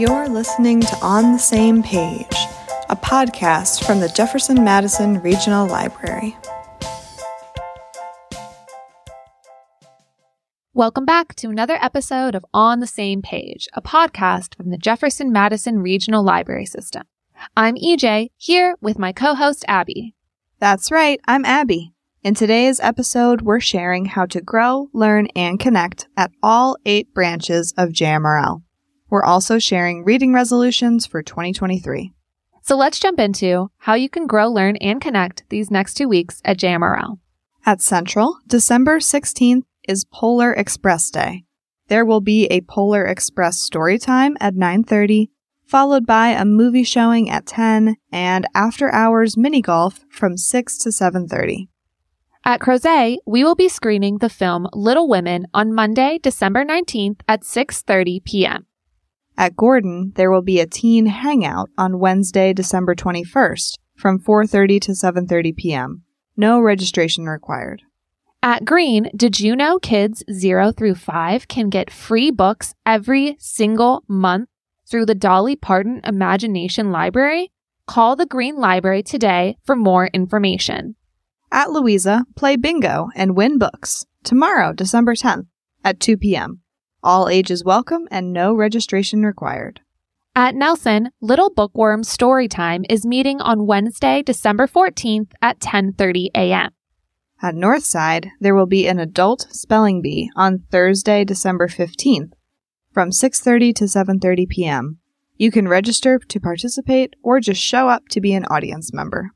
You're listening to On the Same Page, a podcast from the Jefferson Madison Regional Library. Welcome back to another episode of On the Same Page, a podcast from the Jefferson Madison Regional Library System. I'm EJ, here with my co host Abby. That's right, I'm Abby. In today's episode, we're sharing how to grow, learn, and connect at all eight branches of JMRL. We're also sharing reading resolutions for 2023. So let's jump into how you can grow, learn, and connect these next two weeks at JMRL. At Central, December 16th is Polar Express Day. There will be a Polar Express story time at 9:30, followed by a movie showing at 10 and after hours mini golf from 6 to 7:30. At Crozet, we will be screening the film Little Women on Monday, December 19th at 6:30 p.m. At Gordon, there will be a teen hangout on Wednesday, December 21st from 4:30 to 7:30 p.m. No registration required. At Green, did you know kids 0 through 5 can get free books every single month through the Dolly Parton Imagination Library? Call the Green Library today for more information. At Louisa, play bingo and win books tomorrow, December 10th at 2 p.m. All ages welcome and no registration required. At Nelson, Little Bookworm Storytime is meeting on Wednesday, December 14th at 10:30 a.m. At Northside, there will be an adult spelling bee on Thursday, December 15th from 6:30 to 7:30 p.m. You can register to participate or just show up to be an audience member.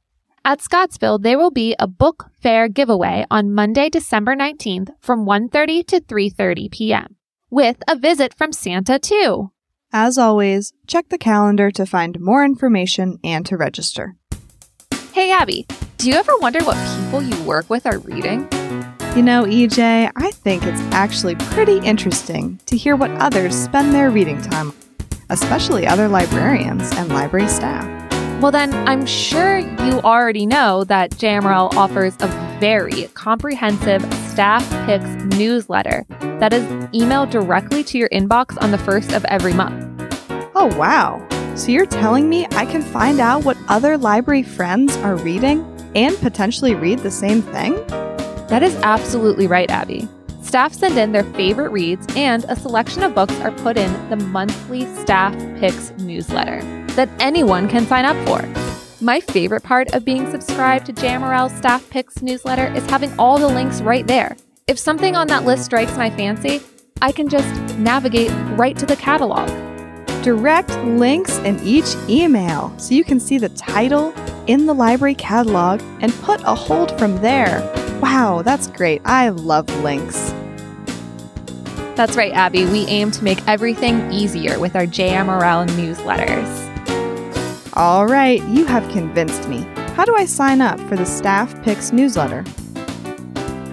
At Scottsville, there will be a book fair giveaway on Monday, December 19th from 1:30 to 3:30 p.m. with a visit from Santa too. As always, check the calendar to find more information and to register. Hey Abby, do you ever wonder what people you work with are reading? You know, EJ, I think it's actually pretty interesting to hear what others spend their reading time, on, especially other librarians and library staff. Well, then, I'm sure you already know that JMRL offers a very comprehensive staff picks newsletter that is emailed directly to your inbox on the first of every month. Oh, wow. So you're telling me I can find out what other library friends are reading and potentially read the same thing? That is absolutely right, Abby. Staff send in their favorite reads, and a selection of books are put in the monthly Staff Picks newsletter that anyone can sign up for. My favorite part of being subscribed to JMRL Staff Picks newsletter is having all the links right there. If something on that list strikes my fancy, I can just navigate right to the catalog. Direct links in each email so you can see the title in the library catalog and put a hold from there. Wow, that's great. I love links. That's right, Abby. We aim to make everything easier with our JMRL newsletters. All right, you have convinced me. How do I sign up for the Staff Picks newsletter?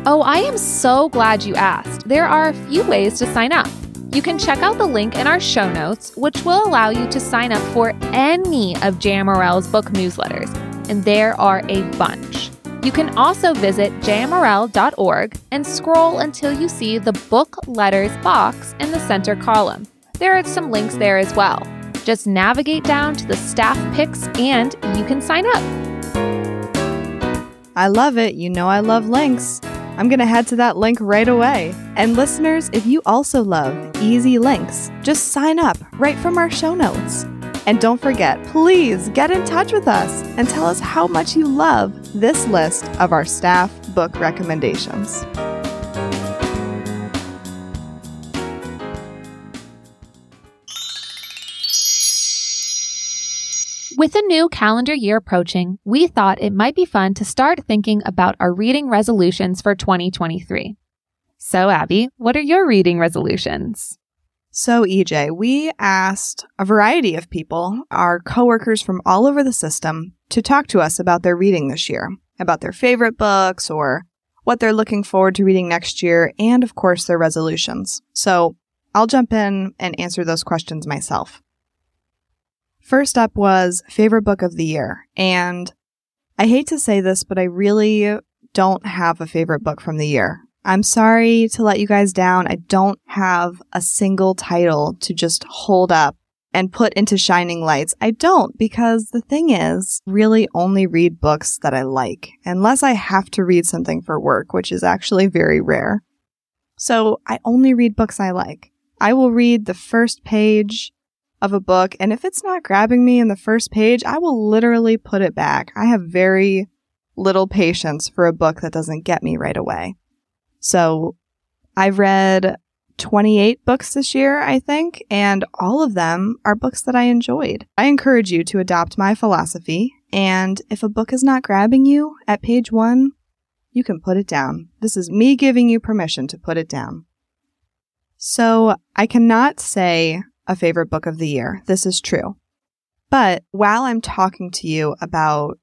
Oh, I am so glad you asked. There are a few ways to sign up. You can check out the link in our show notes, which will allow you to sign up for any of JMRL's book newsletters, and there are a bunch. You can also visit jmrl.org and scroll until you see the book letters box in the center column. There are some links there as well. Just navigate down to the staff picks and you can sign up. I love it. You know I love links. I'm going to head to that link right away. And listeners, if you also love easy links, just sign up right from our show notes. And don't forget, please get in touch with us and tell us how much you love this list of our staff book recommendations. With a new calendar year approaching, we thought it might be fun to start thinking about our reading resolutions for 2023. So, Abby, what are your reading resolutions? So, EJ, we asked a variety of people, our coworkers from all over the system, to talk to us about their reading this year, about their favorite books or what they're looking forward to reading next year, and of course, their resolutions. So, I'll jump in and answer those questions myself. First up was favorite book of the year. And I hate to say this, but I really don't have a favorite book from the year. I'm sorry to let you guys down. I don't have a single title to just hold up and put into shining lights. I don't because the thing is, really only read books that I like, unless I have to read something for work, which is actually very rare. So I only read books I like. I will read the first page of a book, and if it's not grabbing me in the first page, I will literally put it back. I have very little patience for a book that doesn't get me right away. So I've read 28 books this year, I think, and all of them are books that I enjoyed. I encourage you to adopt my philosophy, and if a book is not grabbing you at page one, you can put it down. This is me giving you permission to put it down. So I cannot say a favorite book of the year. This is true. But while I'm talking to you about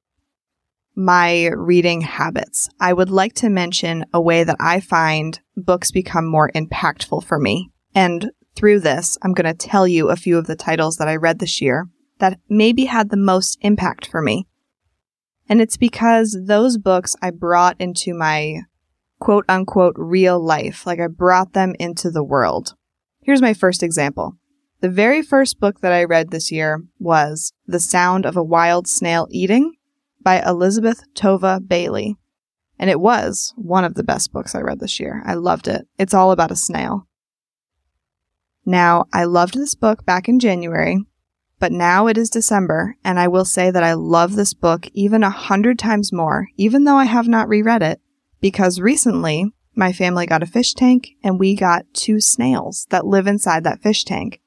my reading habits, I would like to mention a way that I find books become more impactful for me. And through this, I'm going to tell you a few of the titles that I read this year that maybe had the most impact for me. And it's because those books I brought into my quote unquote real life, like I brought them into the world. Here's my first example. The very first book that I read this year was The Sound of a Wild Snail Eating by Elizabeth Tova Bailey. And it was one of the best books I read this year. I loved it. It's all about a snail. Now, I loved this book back in January, but now it is December, and I will say that I love this book even a hundred times more, even though I have not reread it, because recently my family got a fish tank and we got two snails that live inside that fish tank.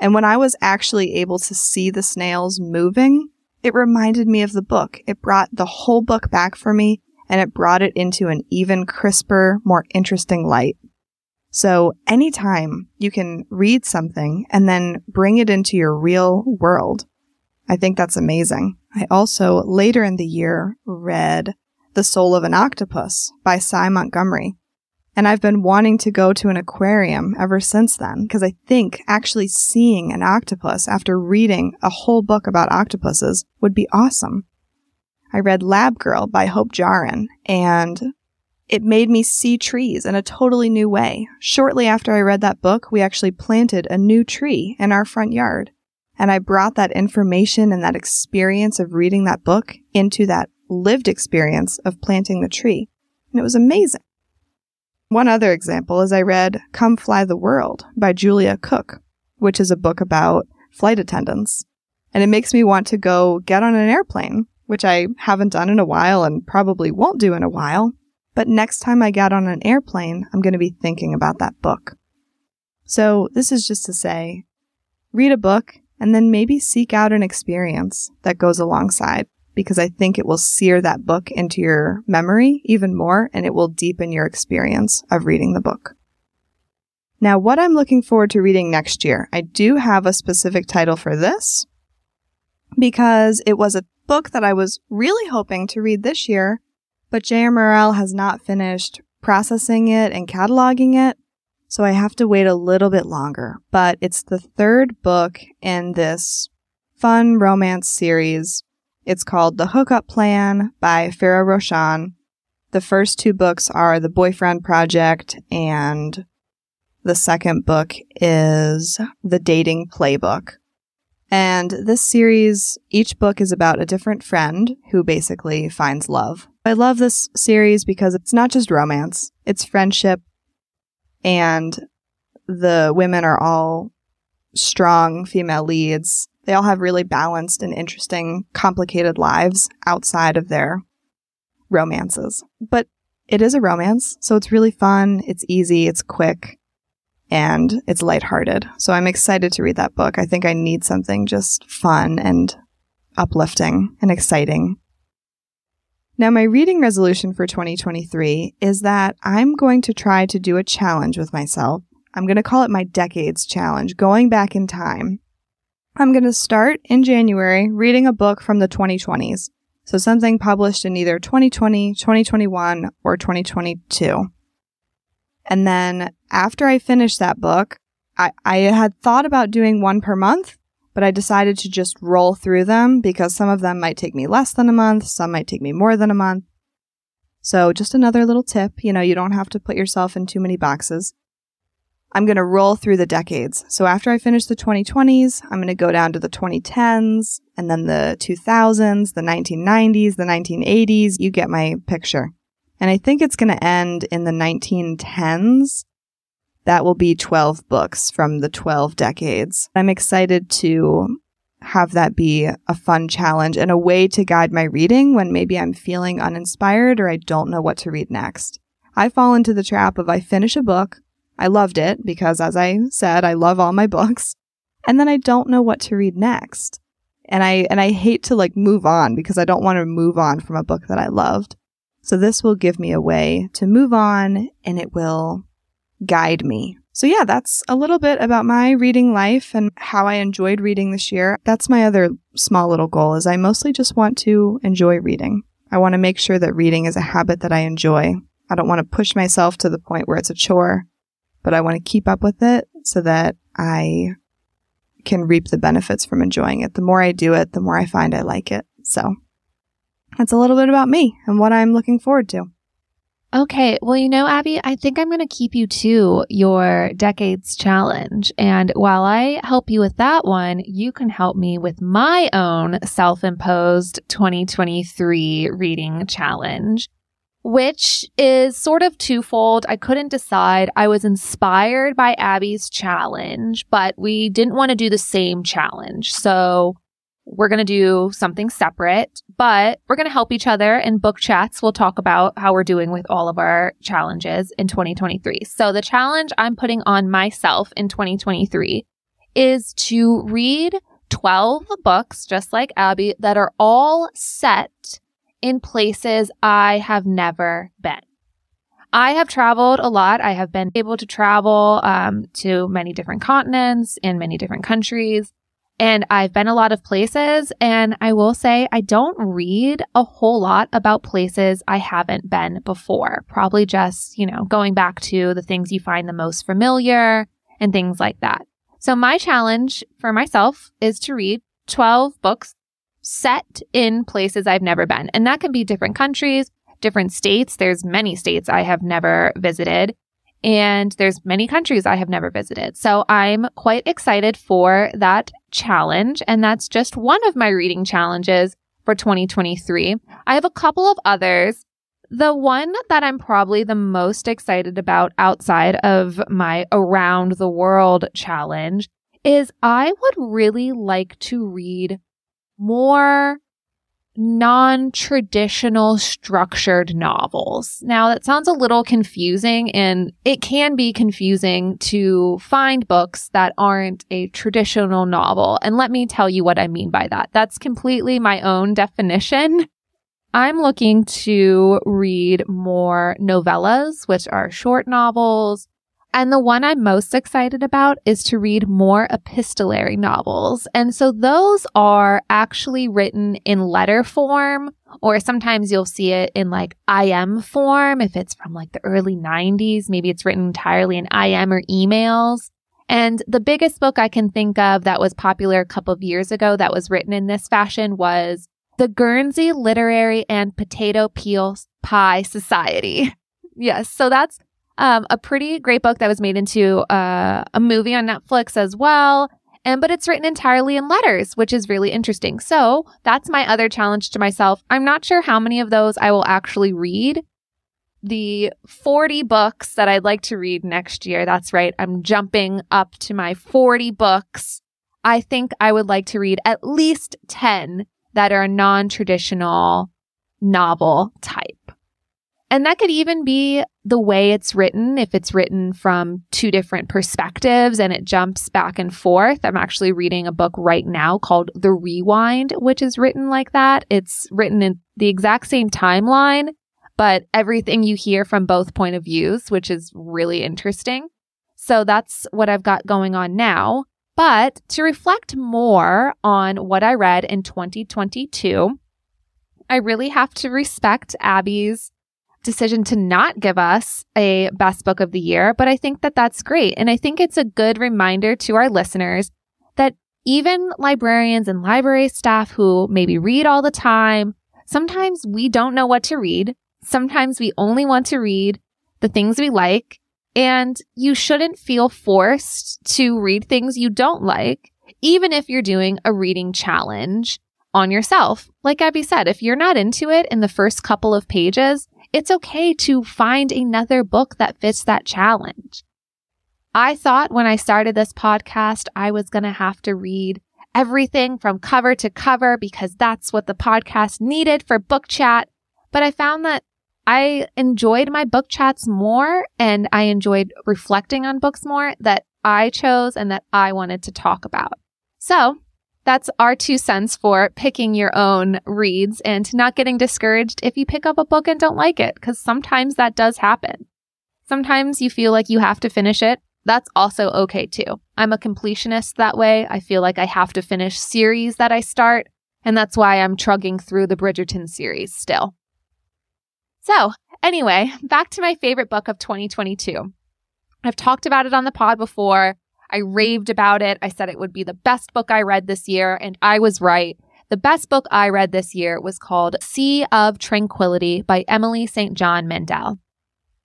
And when I was actually able to see the snails moving, it reminded me of the book. It brought the whole book back for me and it brought it into an even crisper, more interesting light. So anytime you can read something and then bring it into your real world, I think that's amazing. I also later in the year read The Soul of an Octopus by Sy Montgomery. And I've been wanting to go to an aquarium ever since then because I think actually seeing an octopus after reading a whole book about octopuses would be awesome. I read Lab Girl by Hope Jahren and it made me see trees in a totally new way. Shortly after I read that book, we actually planted a new tree in our front yard. And I brought that information and that experience of reading that book into that lived experience of planting the tree. And it was amazing. One other example is I read Come Fly the World by Julia Cooke, which is a book about flight attendants. And it makes me want to go get on an airplane, which I haven't done in a while and probably won't do in a while. But next time I get on an airplane, I'm going to be thinking about that book. So this is just to say, read a book and then maybe seek out an experience that goes alongside because I think it will sear that book into your memory even more and it will deepen your experience of reading the book. Now, what I'm looking forward to reading next year, I do have a specific title for this because it was a book that I was really hoping to read this year, but JMRL has not finished processing it and cataloging it, so I have to wait a little bit longer. But it's the third book in this fun romance series it's called The Hookup Plan by Farrah Rochon. The first two books are The Boyfriend Project, and the second book is The Dating Playbook. And this series, each book is about a different friend who basically finds love. I love this series because it's not just romance, it's friendship, and the women are all strong female leads they all have really balanced and interesting, complicated lives outside of their romances. But it is a romance, so it's really fun, it's easy, it's quick, and it's lighthearted. So I'm excited to read that book. I think I need something just fun and uplifting and exciting. Now, my reading resolution for 2023 is that I'm going to try to do a challenge with myself. I'm going to call it my decades challenge, going back in time I'm going to start in January reading a book from the 2020s. So something published in either 2020, 2021, or 2022. And then after I finish that book, I, I had thought about doing one per month, but I decided to just roll through them because some of them might take me less than a month, some might take me more than a month. So just another little tip, you know, you don't have to put yourself in too many boxes. I'm going to roll through the decades. So after I finish the 2020s, I'm going to go down to the 2010s and then the 2000s, the 1990s, the 1980s. You get my picture. And I think it's going to end in the 1910s. That will be 12 books from the 12 decades. I'm excited to have that be a fun challenge and a way to guide my reading when maybe I'm feeling uninspired or I don't know what to read next. I fall into the trap of I finish a book, I loved it because as I said, I love all my books, and then I don't know what to read next. And I and I hate to like move on because I don't want to move on from a book that I loved. So this will give me a way to move on and it will guide me so yeah, that's a little bit about my reading life and how I enjoyed reading this year. That's my other small little goal is I mostly just want to enjoy reading. I want to make sure that reading is a habit that I enjoy. I don't want to push myself to the point where it's a chore, but I want to keep up with it so that I can reap the benefits from enjoying it. The more I do it, the more I find I like it. So that's a little bit about me and what I'm looking forward to. Okay. Well, you know, Abby, I think I'm going to keep you to your decades challenge. And while I help you with that one, you can help me with my own self imposed 2023 reading challenge, which is sort of twofold. I couldn't decide. I was inspired by Abby's challenge, but we didn't want to do the same challenge. So we're going to do something separate, but we're going to help each other in book chats. We'll talk about how we're doing with all of our challenges in 2023. So the challenge I'm putting on myself in 2023 is to read 12 books, just like Abby, that are all set in places I have never been. I have traveled a lot. I have been able to travel um, to many different continents in many different countries. And I've been a lot of places and I will say I don't read a whole lot about places I haven't been before. Probably just, you know, going back to the things you find the most familiar and things like that. So my challenge for myself is to read 12 books set in places I've never been. And that can be different countries, different states. There's many states I have never visited and there's many countries I have never visited. So I'm quite excited for that challenge. And that's just one of my reading challenges for 2023. I have a couple of others. The one that I'm probably the most excited about outside of my around the world challenge is I would really like to read more non-traditional structured novels. Now that sounds a little confusing and it can be confusing to find books that aren't a traditional novel. And let me tell you what I mean by that. That's completely my own definition. I'm looking to read more novellas, which are short novels, and the one I'm most excited about is to read more epistolary novels. And so those are actually written in letter form, or sometimes you'll see it in like IM form. If it's from like the early 90s, maybe it's written entirely in IM or emails. And the biggest book I can think of that was popular a couple of years ago that was written in this fashion was The Guernsey Literary and Potato Peel Pie Society. Yes. So that's um, a pretty great book that was made into uh, a movie on Netflix as well. And but it's written entirely in letters, which is really interesting. So that's my other challenge to myself. I'm not sure how many of those I will actually read. The 40 books that I'd like to read next year. That's right. I'm jumping up to my 40 books. I think I would like to read at least 10 that are non traditional novel type. And that could even be the way it's written. If it's written from two different perspectives and it jumps back and forth. I'm actually reading a book right now called The Rewind, which is written like that. It's written in the exact same timeline, but everything you hear from both point of views, which is really interesting. So that's what I've got going on now. But to reflect more on what I read in 2022, I really have to respect Abby's decision to not give us a best book of the year, but I think that that's great. And I think it's a good reminder to our listeners that even librarians and library staff who maybe read all the time, sometimes we don't know what to read. Sometimes we only want to read the things we like. And you shouldn't feel forced to read things you don't like, even if you're doing a reading challenge on yourself. Like Abby said, if you're not into it in the first couple of pages, it's okay to find another book that fits that challenge. I thought when I started this podcast, I was going to have to read everything from cover to cover because that's what the podcast needed for book chat. But I found that I enjoyed my book chats more and I enjoyed reflecting on books more that I chose and that I wanted to talk about. So that's our two cents for picking your own reads and not getting discouraged if you pick up a book and don't like it, because sometimes that does happen. Sometimes you feel like you have to finish it. That's also okay too. I'm a completionist that way. I feel like I have to finish series that I start, and that's why I'm trugging through the Bridgerton series still. So, anyway, back to my favorite book of 2022. I've talked about it on the pod before. I raved about it. I said it would be the best book I read this year, and I was right. The best book I read this year was called Sea of Tranquility by Emily St. John Mandel.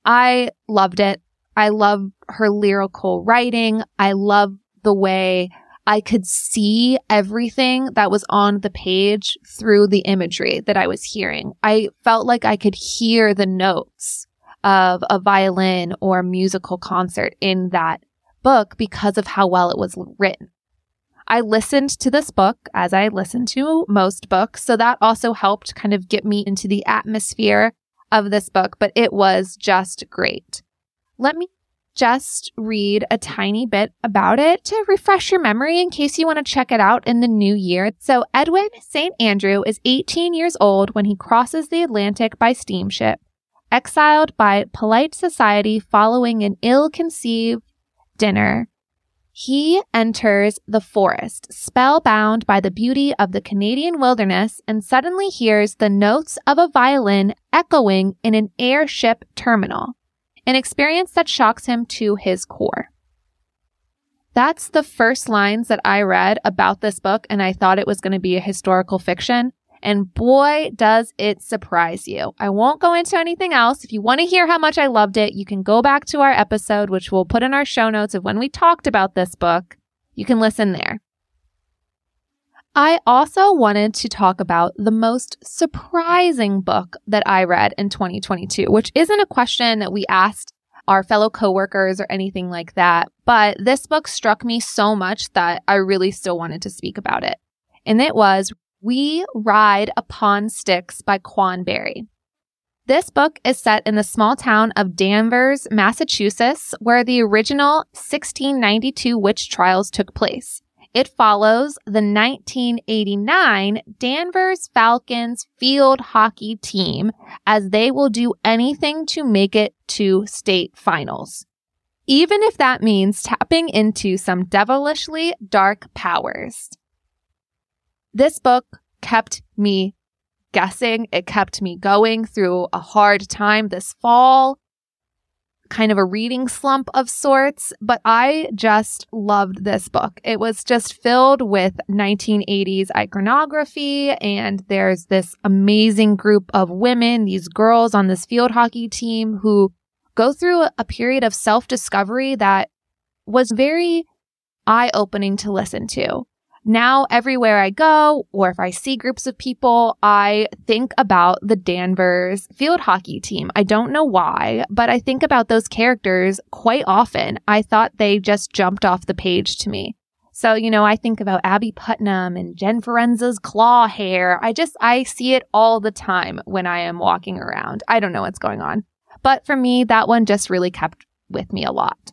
I loved it. I love her lyrical writing. I love the way I could see everything that was on the page through the imagery that I was hearing. I felt like I could hear the notes of a violin or musical concert in that book because of how well it was written. I listened to this book as I listen to most books. So that also helped kind of get me into the atmosphere of this book, but it was just great. Let me just read a tiny bit about it to refresh your memory in case you want to check it out in the new year. So Edwin St. Andrew is 18 years old when he crosses the Atlantic by steamship, exiled by polite society following an ill-conceived dinner. He enters the forest, spellbound by the beauty of the Canadian wilderness, and suddenly hears the notes of a violin echoing in an airship terminal an experience that shocks him to his core. That's the first lines that I read about this book, and I thought it was going to be a historical fiction. And boy, does it surprise you. I won't go into anything else. If you want to hear how much I loved it, you can go back to our episode, which we'll put in our show notes of when we talked about this book. You can listen there. I also wanted to talk about the most surprising book that I read in 2022, which isn't a question that we asked our fellow coworkers or anything like that, but this book struck me so much that I really still wanted to speak about it. And it was We Ride Upon Sticks by Quan Barry. This book is set in the small town of Danvers, Massachusetts, where the original 1692 witch trials took place. It follows the 1989 Danvers Falcons field hockey team as they will do anything to make it to state finals. Even if that means tapping into some devilishly dark powers. This book kept me guessing. It kept me going through a hard time this fall kind of a reading slump of sorts, but I just loved this book. It was just filled with 1980s iconography, and there's this amazing group of women, these girls on this field hockey team who go through a period of self discovery that was very eye opening to listen to now everywhere I go, or if I see groups of people, I think about the Danvers field hockey team. I don't know why, but I think about those characters quite often. I thought they just jumped off the page to me. So, you know, I think about Abby Putnam and Jen Fiorenza's claw hair. I just, I see it all the time when I am walking around. I don't know what's going on. But for me, that one just really kept with me a lot.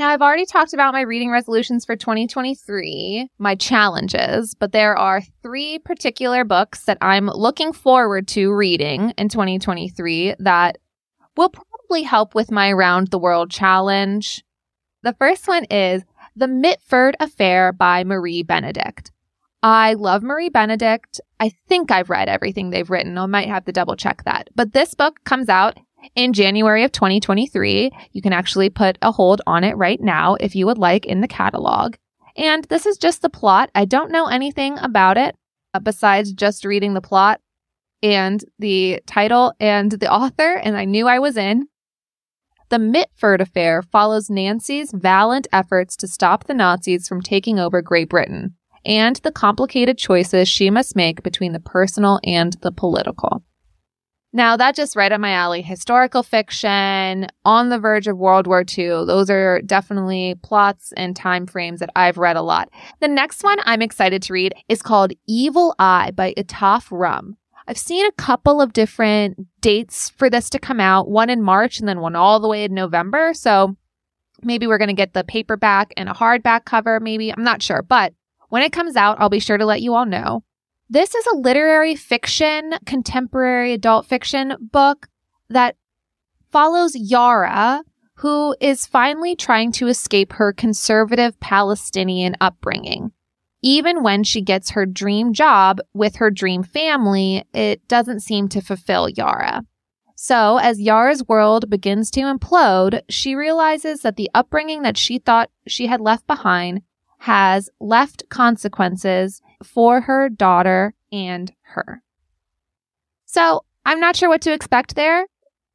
Now, I've already talked about my reading resolutions for 2023, my challenges, but there are three particular books that I'm looking forward to reading in 2023 that will probably help with my Around the World challenge. The first one is The Mitford Affair by Marie Benedict. I love Marie Benedict. I think I've read everything they've written. I might have to double check that. But this book comes out in January of 2023. You can actually put a hold on it right now if you would like in the catalog. And this is just the plot. I don't know anything about it uh, besides just reading the plot and the title and the author, and I knew I was in. The Mitford Affair follows Nancy's valiant efforts to stop the Nazis from taking over Great Britain and the complicated choices she must make between the personal and the political. Now, that just right up my alley. Historical fiction, on the verge of World War II. Those are definitely plots and time frames that I've read a lot. The next one I'm excited to read is called Evil Eye by Etaf Rum. I've seen a couple of different dates for this to come out, one in March and then one all the way in November. So maybe we're going to get the paperback and a hardback cover, maybe. I'm not sure. But when it comes out, I'll be sure to let you all know. This is a literary fiction, contemporary adult fiction book that follows Yara, who is finally trying to escape her conservative Palestinian upbringing. Even when she gets her dream job with her dream family, it doesn't seem to fulfill Yara. So, as Yara's world begins to implode, she realizes that the upbringing that she thought she had left behind has left consequences for her daughter and her. So, I'm not sure what to expect there.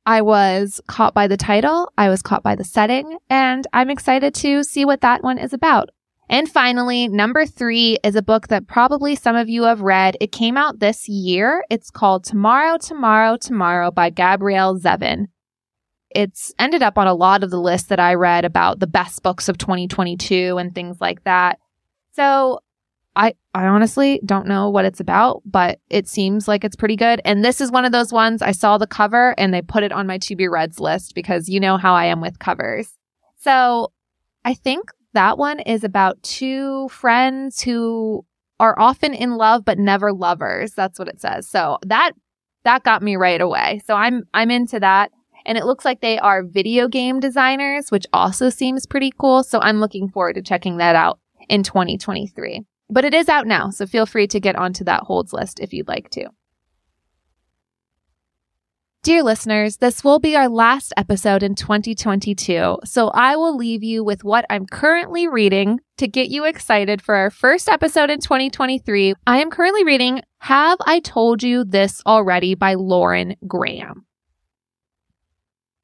I was caught by the title, I was caught by the setting, and I'm excited to see what that one is about. And finally, number three is a book that probably some of you have read. It came out this year. It's called Tomorrow, Tomorrow, Tomorrow by Gabrielle Zevin. It's ended up on a lot of the lists that I read about the best books of 2022 and things like that. So I, I honestly don't know what it's about, but it seems like it's pretty good. And this is one of those ones I saw the cover and they put it on my to be reads list because you know how I am with covers. So I think that one is about two friends who are often in love but never lovers. That's what it says. So that that got me right away. So I'm I'm into that. And it looks like they are video game designers, which also seems pretty cool. So I'm looking forward to checking that out in 2023. But it is out now, so feel free to get onto that holds list if you'd like to. Dear listeners, this will be our last episode in 2022, so I will leave you with what I'm currently reading to get you excited for our first episode in 2023. I am currently reading Have I Told You This Already by Lauren Graham.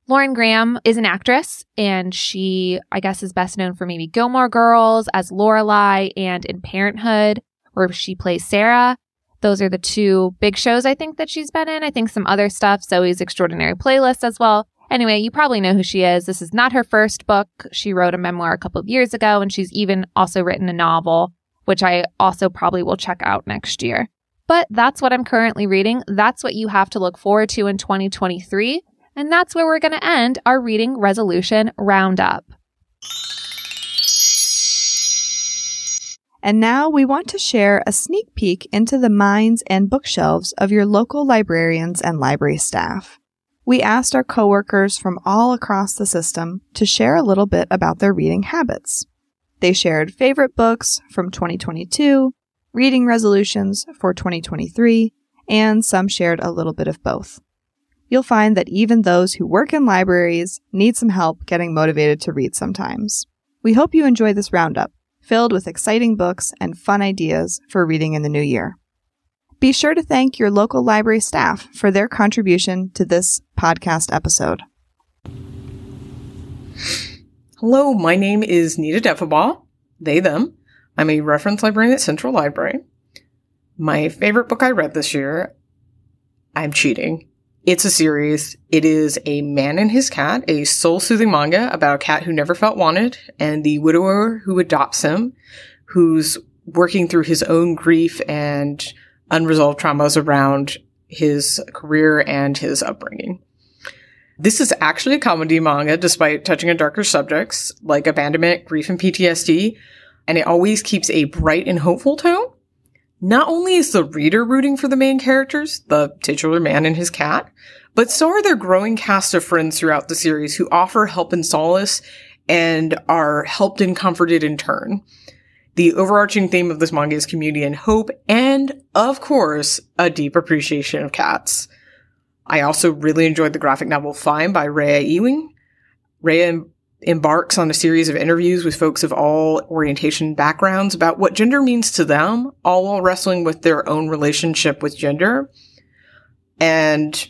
Lauren Graham is an actress and she, I guess, is best known for maybe Gilmore Girls as Lorelai and in Parenthood, where she plays Sarah. Those are the two big shows I think that she's been in. I think some other stuff, Zoey's Extraordinary Playlist as well. Anyway, you probably know who she is. This is not her first book. She wrote a memoir a couple of years ago, and she's even also written a novel, which I also probably will check out next year. But that's what I'm currently reading. That's what you have to look forward to in 2023. And that's where we're going to end our reading resolution roundup. And now we want to share a sneak peek into the minds and bookshelves of your local librarians and library staff. We asked our coworkers from all across the system to share a little bit about their reading habits. They shared favorite books from 2022, reading resolutions for 2023, and some shared a little bit of both. You'll find that even those who work in libraries need some help getting motivated to read sometimes. We hope you enjoy this roundup filled with exciting books and fun ideas for reading in the new year. Be sure to thank your local library staff for their contribution to this podcast episode. Hello, my name is Nita Defabaugh, they, them. I'm a reference librarian at Central Library. My favorite book I read this year, I'm cheating, it's a series. It is a man and his cat, a soul soothing manga about a cat who never felt wanted and the widower who adopts him, who's working through his own grief and unresolved traumas around his career and his upbringing. This is actually a comedy manga despite touching on darker subjects like abandonment, grief, and PTSD, and it always keeps a bright and hopeful tone not only is the reader rooting for the main characters, the titular man and his cat, but so are their growing cast of friends throughout the series who offer help and solace and are helped and comforted in turn. The overarching theme of this manga is community and hope, and of course, a deep appreciation of cats. I also really enjoyed the graphic novel Fine by Rhea Ewing. Rhea embarks on a series of interviews with folks of all orientation backgrounds about what gender means to them, all while wrestling with their own relationship with gender. And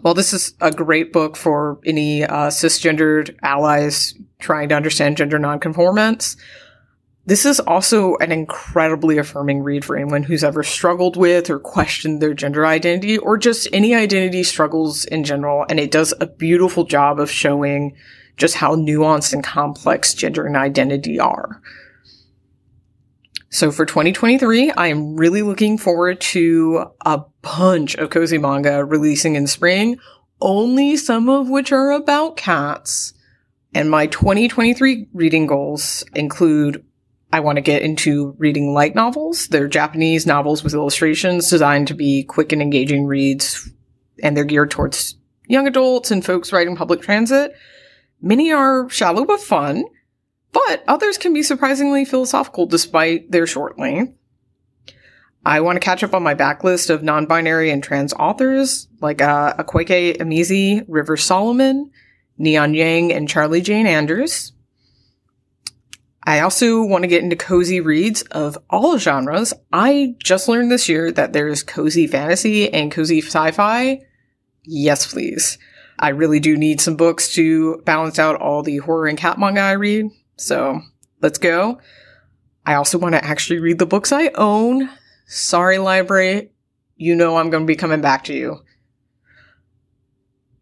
While this is a great book for any uh, cisgendered allies trying to understand gender nonconformance, this is also an incredibly affirming read for anyone who's ever struggled with or questioned their gender identity or just any identity struggles in general. And it does a beautiful job of showing just how nuanced and complex gender and identity are. So for 2023, I am really looking forward to a bunch of cozy manga releasing in spring, only some of which are about cats. And my 2023 reading goals include I want to get into reading light novels. They're Japanese novels with illustrations designed to be quick and engaging reads, and they're geared towards young adults and folks riding public transit. Many are shallow but fun, but others can be surprisingly philosophical despite their short length. I want to catch up on my backlist of non binary and trans authors like uh, Akwaeke Emezi, Rivers Solomon, Neon Yang, and Charlie Jane Anders. I also want to get into cozy reads of all genres. I just learned this year that there's cozy fantasy and cozy sci fi. Yes, please. I really do need some books to balance out all the horror and cat manga I read. So let's go. I also want to actually read the books I own. Sorry, library. You know I'm going to be coming back to you.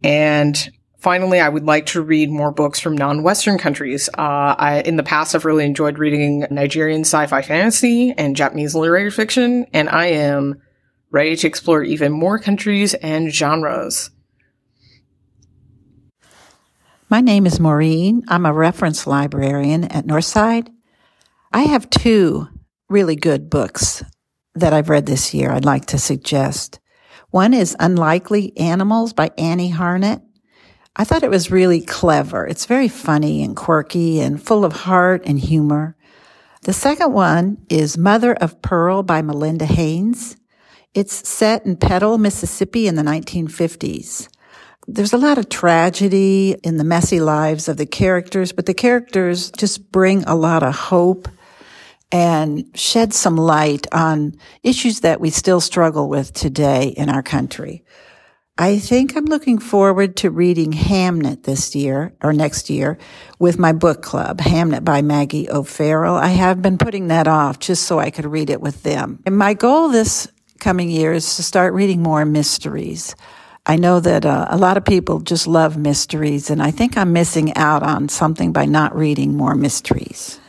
And finally, I would like to read more books from non-Western countries. Uh, I, in the past, I've really enjoyed reading Nigerian sci-fi fantasy and Japanese literary fiction, and I am ready to explore even more countries and genres. My name is Maureen. I'm a reference librarian at Northside. I have two really good books that I've read this year I'd like to suggest. One is Unlikely Animals by Annie Hartnett. I thought it was really clever. It's very funny and quirky and full of heart and humor. The second one is Mother of Pearl by Melinda Haynes. It's set in Petal, Mississippi in the 1950s there's a lot of tragedy in the messy lives of the characters, but the characters just bring a lot of hope and shed some light on issues that we still struggle with today in our country. I think I'm looking forward to reading Hamnet this year or next year with my book club, Hamnet by Maggie O'Farrell. I have been putting that off just so I could read it with them. And my goal this coming year is to start reading more mysteries. I know that uh, a lot of people just love mysteries, and I think I'm missing out on something by not reading more mysteries.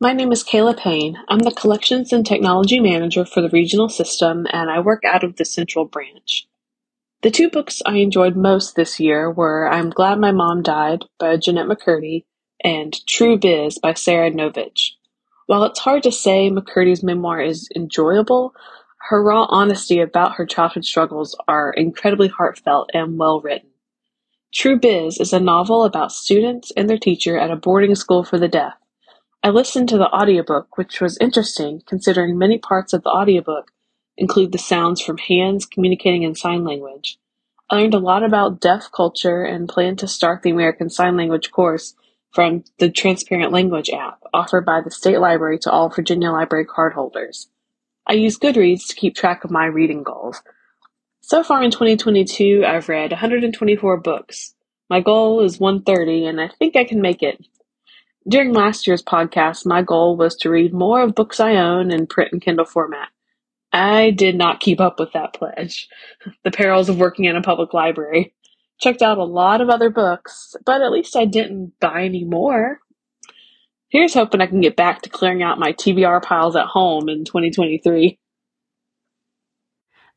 My name is Kayla Payne. I'm the Collections and Technology Manager for the regional system, and I work out of the Central Branch. The two books I enjoyed most this year were I'm Glad My Mom Died by Jennette McCurdy and True Biz by Sara Nović. While it's hard to say McCurdy's memoir is enjoyable, her raw honesty about her childhood struggles are incredibly heartfelt and well written. True Biz is a novel about students and their teacher at a boarding school for the deaf. I listened to the audiobook, which was interesting considering many parts of the audiobook include the sounds from hands communicating in sign language. I learned a lot about deaf culture and plan to start the American Sign Language course from the Transparent Language app offered by the State Library to all Virginia Library cardholders. I use Goodreads to keep track of my reading goals. So far in 2022, I've read 124 books. My goal is 130, and I think I can make it. During last year's podcast, my goal was to read more of books I own in print and Kindle format. I did not keep up with that pledge. The perils of working in a public library. Checked out a lot of other books, but at least I didn't buy any more. Here's hoping I can get back to clearing out my TBR piles at home in 2023.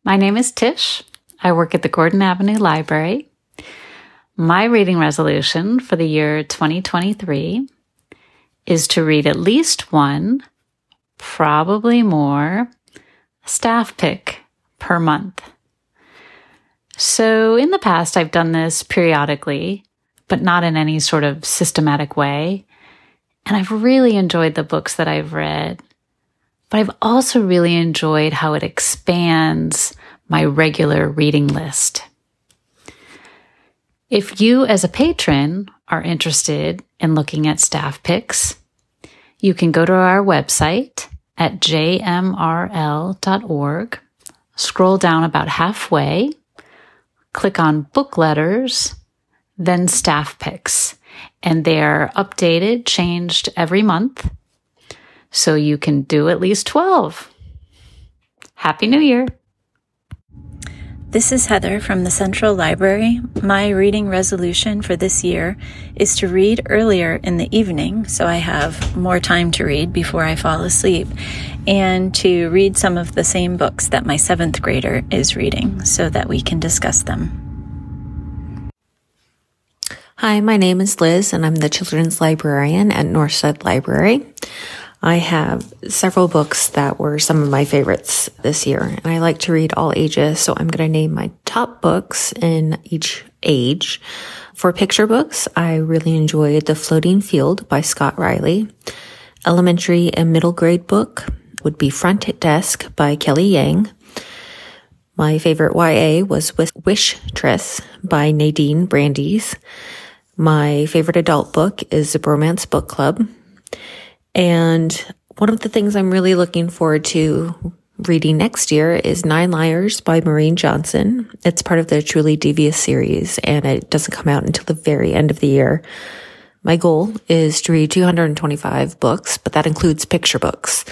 My name is Tish. I work at the Gordon Avenue Library. My reading resolution for the year 2023 is to read at least one, probably more, staff pick per month. So in the past, I've done this periodically, but not in any sort of systematic way. And I've really enjoyed the books that I've read, but I've also really enjoyed how it expands my regular reading list. If you, as a patron, are interested in looking at staff picks, you can go to our website at jmrl.org, scroll down about halfway, click on book letters, then staff picks. And they're updated, changed every month. So you can do at least 12. Happy New Year! This is Heather from the Central Library. My reading resolution for this year is to read earlier in the evening so I have more time to read before I fall asleep and to read some of the same books that my seventh grader is reading so that we can discuss them. Hi, my name is Liz and I'm the children's librarian at Northside Library. I have several books that were some of my favorites this year, and I like to read all ages, so I'm going to name my top books in each age. For picture books, I really enjoyed The Floating Field by Scott Riley. Elementary and middle grade book would be Front Desk by Kelly Yang. My favorite YA was Wish Tress by Nadine Brandes. My favorite adult book is The Bromance Book Club and one of the things I'm really looking forward to reading next year is Nine Liars by Maureen Johnson. It's part of the Truly Devious series and it doesn't come out until the very end of the year. My goal is to read 225 books, but that includes picture books.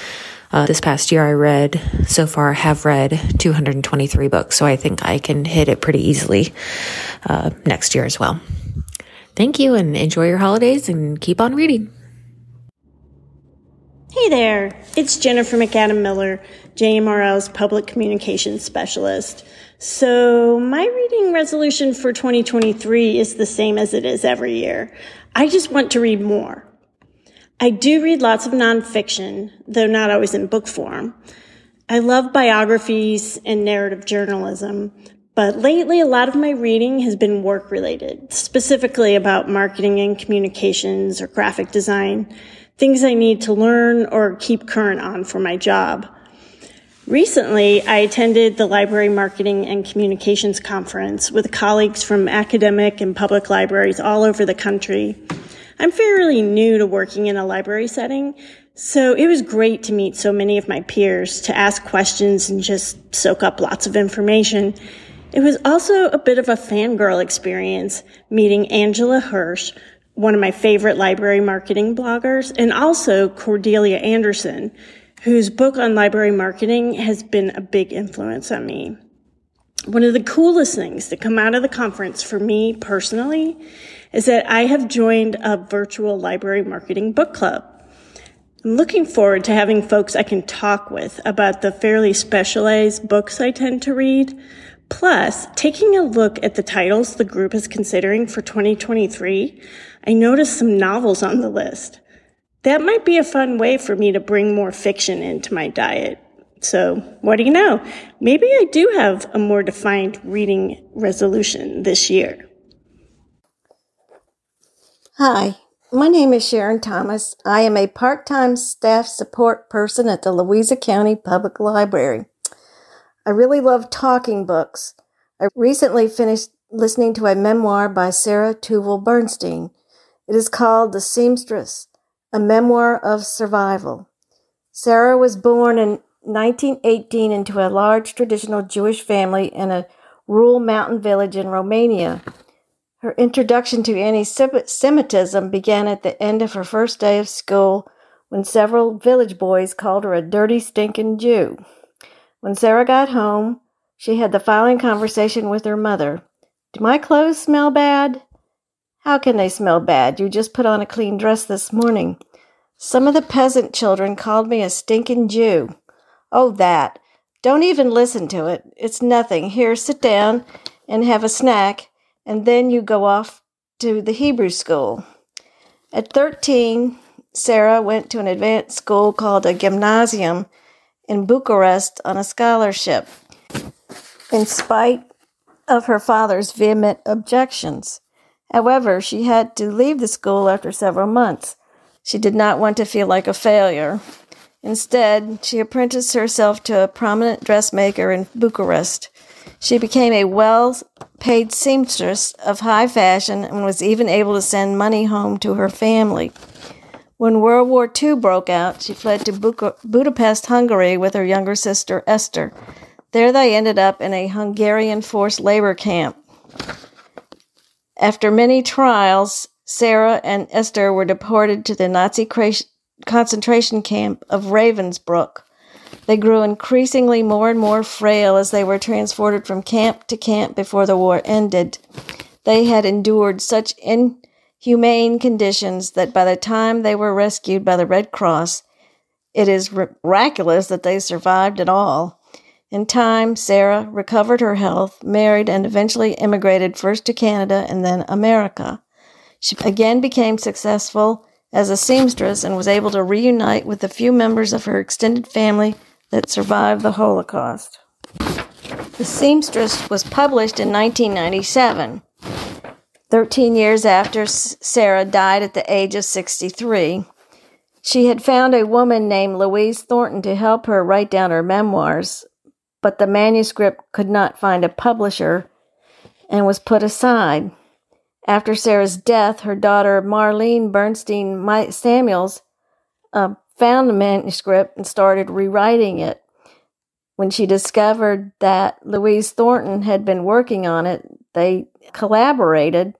Uh, this past year I read, so far have read 223 books, so I think I can hit it pretty easily uh, next year as well. Thank you and enjoy your holidays and keep on reading. Hey there, it's Jennifer McAdam Miller, JMRL's Public Communications Specialist. So, my reading resolution for 2023 is the same as it is every year. I just want to read more. I do read lots of nonfiction, though not always in book form. I love biographies and narrative journalism, but lately a lot of my reading has been work related, specifically about marketing and communications or graphic design things I need to learn or keep current on for my job. Recently, I attended the Library Marketing and Communications Conference with colleagues from academic and public libraries all over the country. I'm fairly new to working in a library setting, so it was great to meet so many of my peers, to ask questions and just soak up lots of information. It was also a bit of a fangirl experience meeting Angela Hursh, one of my favorite library marketing bloggers, and also Cordelia Anderson, whose book on library marketing has been a big influence on me. One of the coolest things that come out of the conference for me personally is that I have joined a virtual library marketing book club. I'm looking forward to having folks I can talk with about the fairly specialized books I tend to read. Plus, taking a look at the titles the group is considering for 2023, I noticed some novels on the list. That might be a fun way for me to bring more fiction into my diet. So, what do you know? Maybe I do have a more defined reading resolution this year. Hi, my name is Sharon Thomas. I am a part time staff support person at the Louisa County Public Library. I really love talking books. I recently finished listening to a memoir by Sarah Tuvel Bernstein. It is called The Seamstress, a memoir of survival. Sarah was born in 1918 into a large traditional Jewish family in a rural mountain village in Romania. Her introduction to anti Semitism began at the end of her first day of school when several village boys called her a dirty, stinking Jew. When Sarah got home, she had the following conversation with her mother Do my clothes smell bad? How can they smell bad? You just put on a clean dress this morning. Some of the peasant children called me a stinking Jew. Oh, that. Don't even listen to it. It's nothing. Here, sit down and have a snack, and then you go off to the Hebrew school. At 13, Sarah went to an advanced school called a gymnasium in Bucharest on a scholarship, in spite of her father's vehement objections. However, she had to leave the school after several months. She did not want to feel like a failure. Instead, she apprenticed herself to a prominent dressmaker in Bucharest. She became a well paid seamstress of high fashion and was even able to send money home to her family. When World War II broke out, she fled to Budapest, Hungary with her younger sister Esther. There they ended up in a Hungarian forced labor camp. After many trials, Sarah and Esther were deported to the Nazi concentration camp of Ravensbrück. They grew increasingly more and more frail as they were transported from camp to camp before the war ended. They had endured such inhumane conditions that by the time they were rescued by the Red Cross, it is miraculous that they survived at all. In time, Sarah recovered her health, married, and eventually immigrated first to Canada and then America. She again became successful as a seamstress and was able to reunite with the few members of her extended family that survived the Holocaust. The Seamstress was published in 1997, 13 years after Sarah died at the age of 63. She had found a woman named Louise Thornton to help her write down her memoirs, but the manuscript could not find a publisher and was put aside. After Sarah's death, her daughter Marlene Bernstein Samuels uh, found the manuscript and started rewriting it. When she discovered that Louise Thornton had been working on it, they collaborated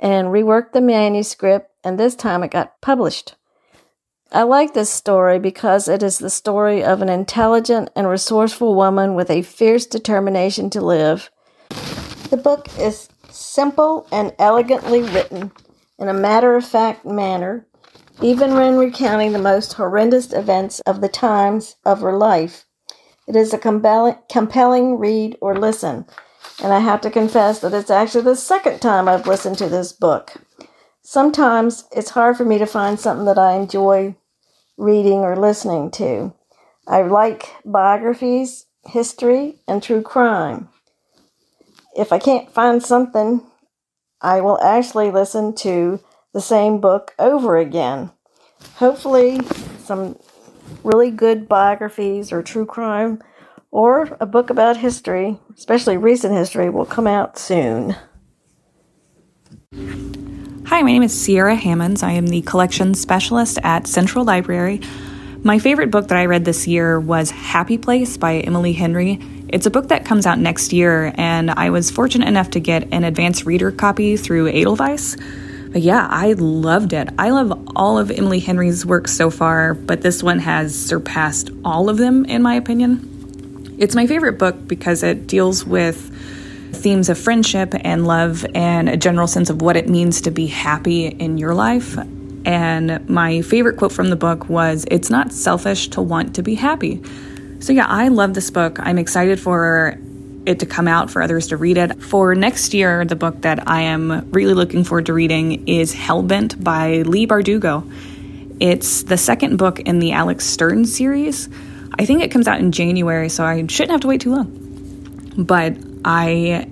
and reworked the manuscript, and this time it got published. I like this story because it is the story of an intelligent and resourceful woman with a fierce determination to live. The book is simple and elegantly written in a matter of fact manner, even when recounting the most horrendous events of the times of her life. It is a compelling read or listen, and I have to confess that it's actually the second time I've listened to this book. Sometimes it's hard for me to find something that I enjoy reading or listening to. I like biographies, history, and true crime. If I can't find something, I will actually listen to the same book over again. Hopefully, some really good biographies or true crime or a book about history, especially recent history, will come out soon. Hi, my name is Sierra Hammonds. I am the collections specialist at Central Library. My favorite book that I read this year was Happy Place by Emily Henry. It's a book that comes out next year, and I was fortunate enough to get an advanced reader copy through Edelweiss. But yeah, I loved it. I love all of Emily Henry's works so far, but this one has surpassed all of them, in my opinion. It's my favorite book because it deals with themes of friendship and love and a general sense of what it means to be happy in your life. And my favorite quote from the book was It's not selfish to want to be happy. So, yeah, I love this book. I'm excited for it to come out for others to read it. For next year, the book that I am really looking forward to reading is Hellbent by Leigh Bardugo. It's the second book in the Alex Stern series. I think it comes out in January, so I shouldn't have to wait too long. But I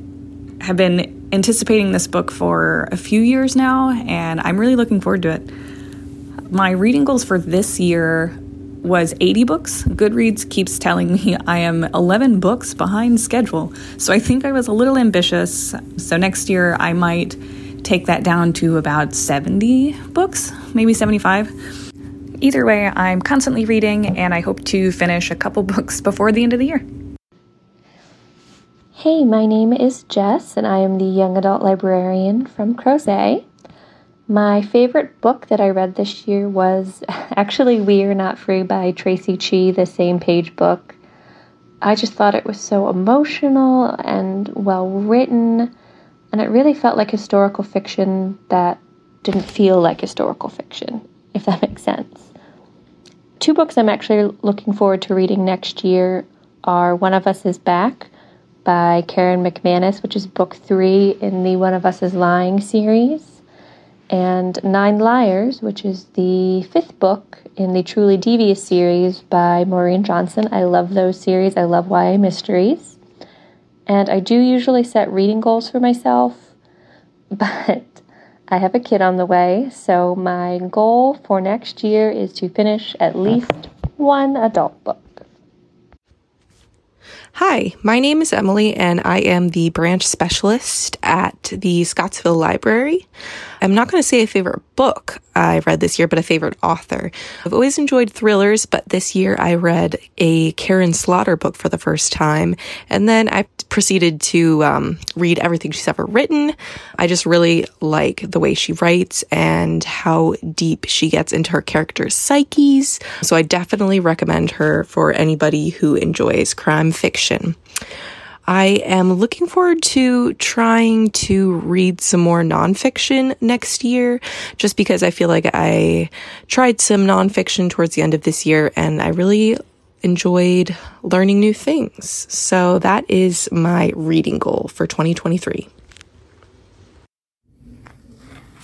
have been anticipating this book for a few years now, and I'm really looking forward to it. My reading goals for this year was 80 books. Goodreads keeps telling me I am 11 books behind schedule. So I think I was a little ambitious. So next year I might take that down to about 70 books, maybe 75. Either way, I'm constantly reading and I hope to finish a couple books before the end of the year. Hey, my name is Jess, and I am the young adult librarian from Crozet. My favorite book that I read this year was actually We Are Not Free by Traci Chee, the same page book. I just thought it was so emotional and well written, and it really felt like historical fiction that didn't feel like historical fiction, if that makes sense. Two books I'm actually looking forward to reading next year are One of Us is Back by Karen McManus, which is book three in the One of Us is Lying series, and Nine Liars, which is the fifth book in the Truly Devious series by Maureen Johnson. I love those series. I love YA mysteries. And I do usually set reading goals for myself, but I have a kid on the way, so my goal for next year is to finish at least one adult book. Hi, my name is Emily, and I am the branch specialist at the Scottsville Library. I'm not going to say a favorite book I read this year, but a favorite author. I've always enjoyed thrillers, but this year I read a Karin Slaughter book for the first time, and then I proceeded to um, read everything she's ever written. I just really like the way she writes and how deep she gets into her characters' psyches. So I definitely recommend her for anybody who enjoys crime fiction. I am looking forward to trying to read some more nonfiction next year, just because I feel like I tried some nonfiction towards the end of this year and I really enjoyed learning new things. So that is my reading goal for 2023.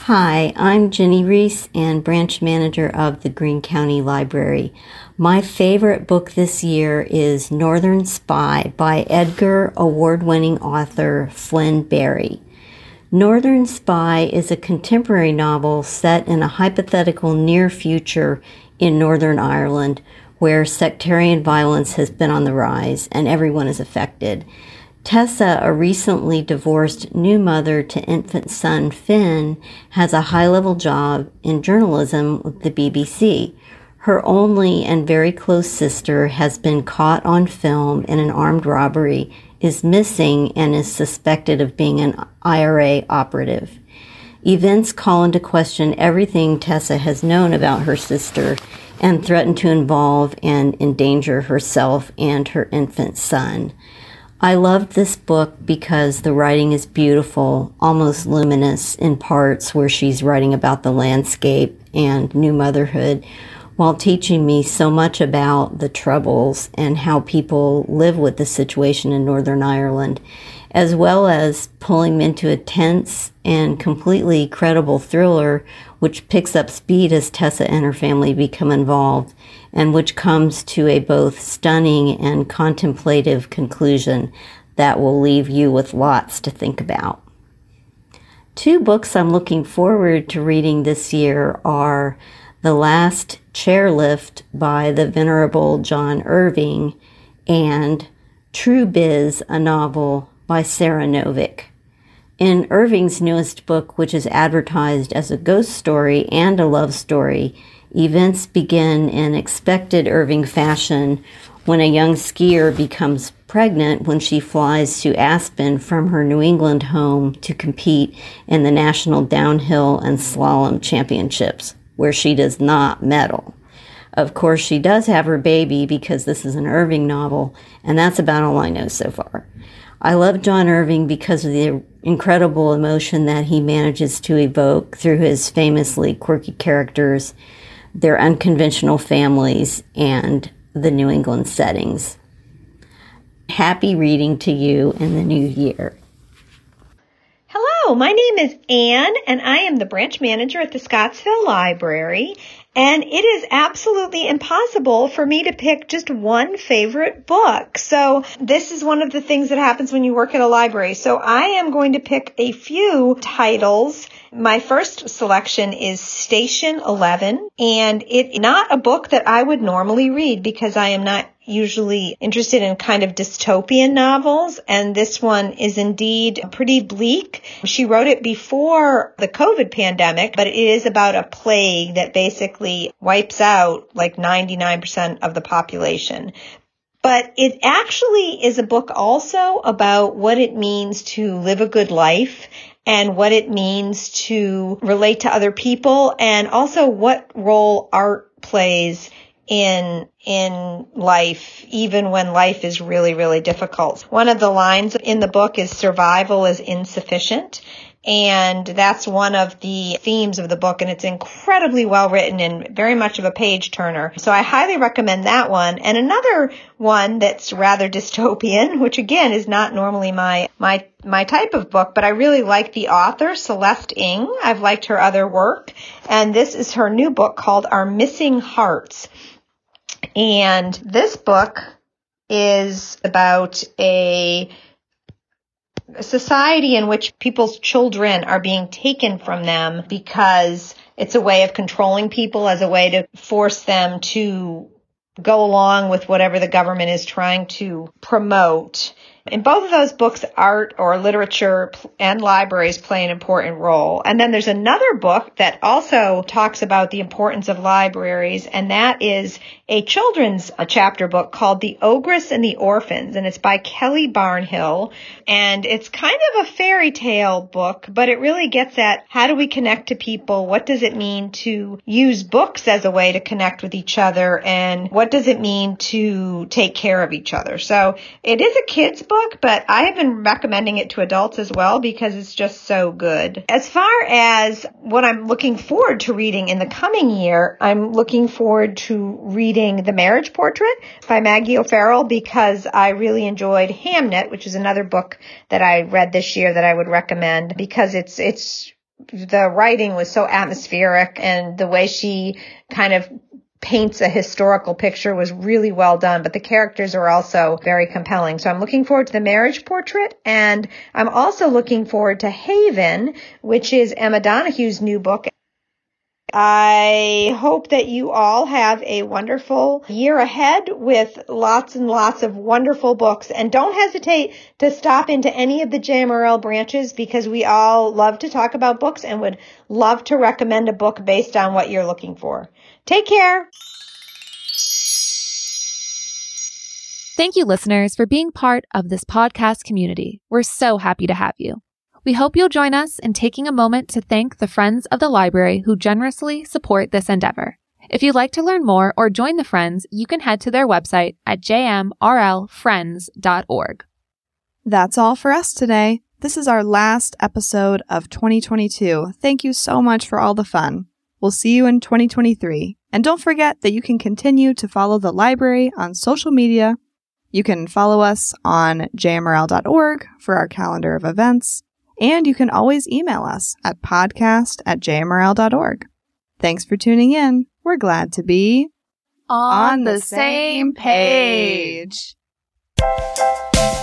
Hi, I'm Jenny Reese and branch manager of the Greene County Library. My favorite book this year is Northern Spy by Edgar award winning author Flynn Berry. Northern Spy is a contemporary novel set in a hypothetical near future in Northern Ireland where sectarian violence has been on the rise and everyone is affected. Tessa, a recently divorced new mother to infant son Finn, has a high level job in journalism with the BBC. Her only and very close sister has been caught on film in an armed robbery, is missing, and is suspected of being an IRA operative. Events call into question everything Tessa has known about her sister and threaten to involve and endanger herself and her infant son. I loved this book because the writing is beautiful, almost luminous in parts where she's writing about the landscape and new motherhood, while teaching me so much about the troubles and how people live with the situation in Northern Ireland, as well as pulling me into a tense and completely credible thriller which picks up speed as Tessa and her family become involved and which comes to a both stunning and contemplative conclusion that will leave you with lots to think about. Two books I'm looking forward to reading this year are The Last Chairlift by the Venerable John Irving and True Biz, a novel by Sara Nović. In Irving's newest book, which is advertised as a ghost story and a love story, Events begin in expected Irving fashion when a young skier becomes pregnant when she flies to Aspen from her New England home to compete in the National Downhill and Slalom Championships, where she does not medal. Of course, she does have her baby because this is an Irving novel, and that's about all I know so far. I love John Irving because of the incredible emotion that he manages to evoke through his famously quirky characters their unconventional families, and the New England settings. Happy reading to you in the new year. Hello, my name is Anne, and I am the branch manager at the Scottsville Library. And it is absolutely impossible for me to pick just one favorite book. So this is one of the things that happens when you work at a library. So I am going to pick a few titles my first selection is Station 11, and it's not a book that I would normally read because I am not usually interested in kind of dystopian novels, and this one is indeed pretty bleak. She wrote it before the COVID pandemic, but it is about a plague that basically wipes out like 99% of the population. But it actually is a book also about what it means to live a good life and what it means to relate to other people and also what role art plays in in life even when life is really really difficult. One of the lines in the book is survival is insufficient and that's one of the themes of the book and it's incredibly well written and very much of a page turner. So I highly recommend that one. And another one that's rather dystopian, which again is not normally my, my, my type of book, but I really like the author, Celeste Ng. I've liked her other work. And this is her new book called Our Missing Hearts. And this book is about a society in which people's children are being taken from them because it's a way of controlling people as a way to force them to go along with whatever the government is trying to promote. In both of those books, art or literature and libraries play an important role. And then there's another book that also talks about the importance of libraries, and that is a children's a chapter book called The Ogress and the Orphans, and it's by Kelly Barnhill. And it's kind of a fairy tale book, but it really gets at how do we connect to people? What does it mean to use books as a way to connect with each other? And what does it mean to take care of each other? So it is a kid's book, but I have been recommending it to adults as well because it's just so good. As far as what I'm looking forward to reading in the coming year, I'm looking forward to reading The Marriage Portrait by Maggie O'Farrell because I really enjoyed Hamnet, which is another book that I read this year that I would recommend because it's, it's, the writing was so atmospheric and the way she kind of paints a historical picture was really well done, but the characters are also very compelling. So I'm looking forward to the marriage portrait and I'm also looking forward to Haven, which is Emma Donoghue's new book. I hope that you all have a wonderful year ahead with lots and lots of wonderful books. And don't hesitate to stop into any of the JMRL branches because we all love to talk about books and would love to recommend a book based on what you're looking for. Take care. Thank you, listeners, for being part of this podcast community. We're so happy to have you. We hope you'll join us in taking a moment to thank the friends of the library who generously support this endeavor. If you'd like to learn more or join the friends, you can head to their website at jmrlfriends.org. That's all for us today. This is our last episode of 2022. Thank you so much for all the fun. We'll see you in 2023. And don't forget that you can continue to follow the library on social media. You can follow us on jmrl.org for our calendar of events. And you can always email us at podcast at jmrl.org. Thanks for tuning in. We're glad to be on, the same page. page.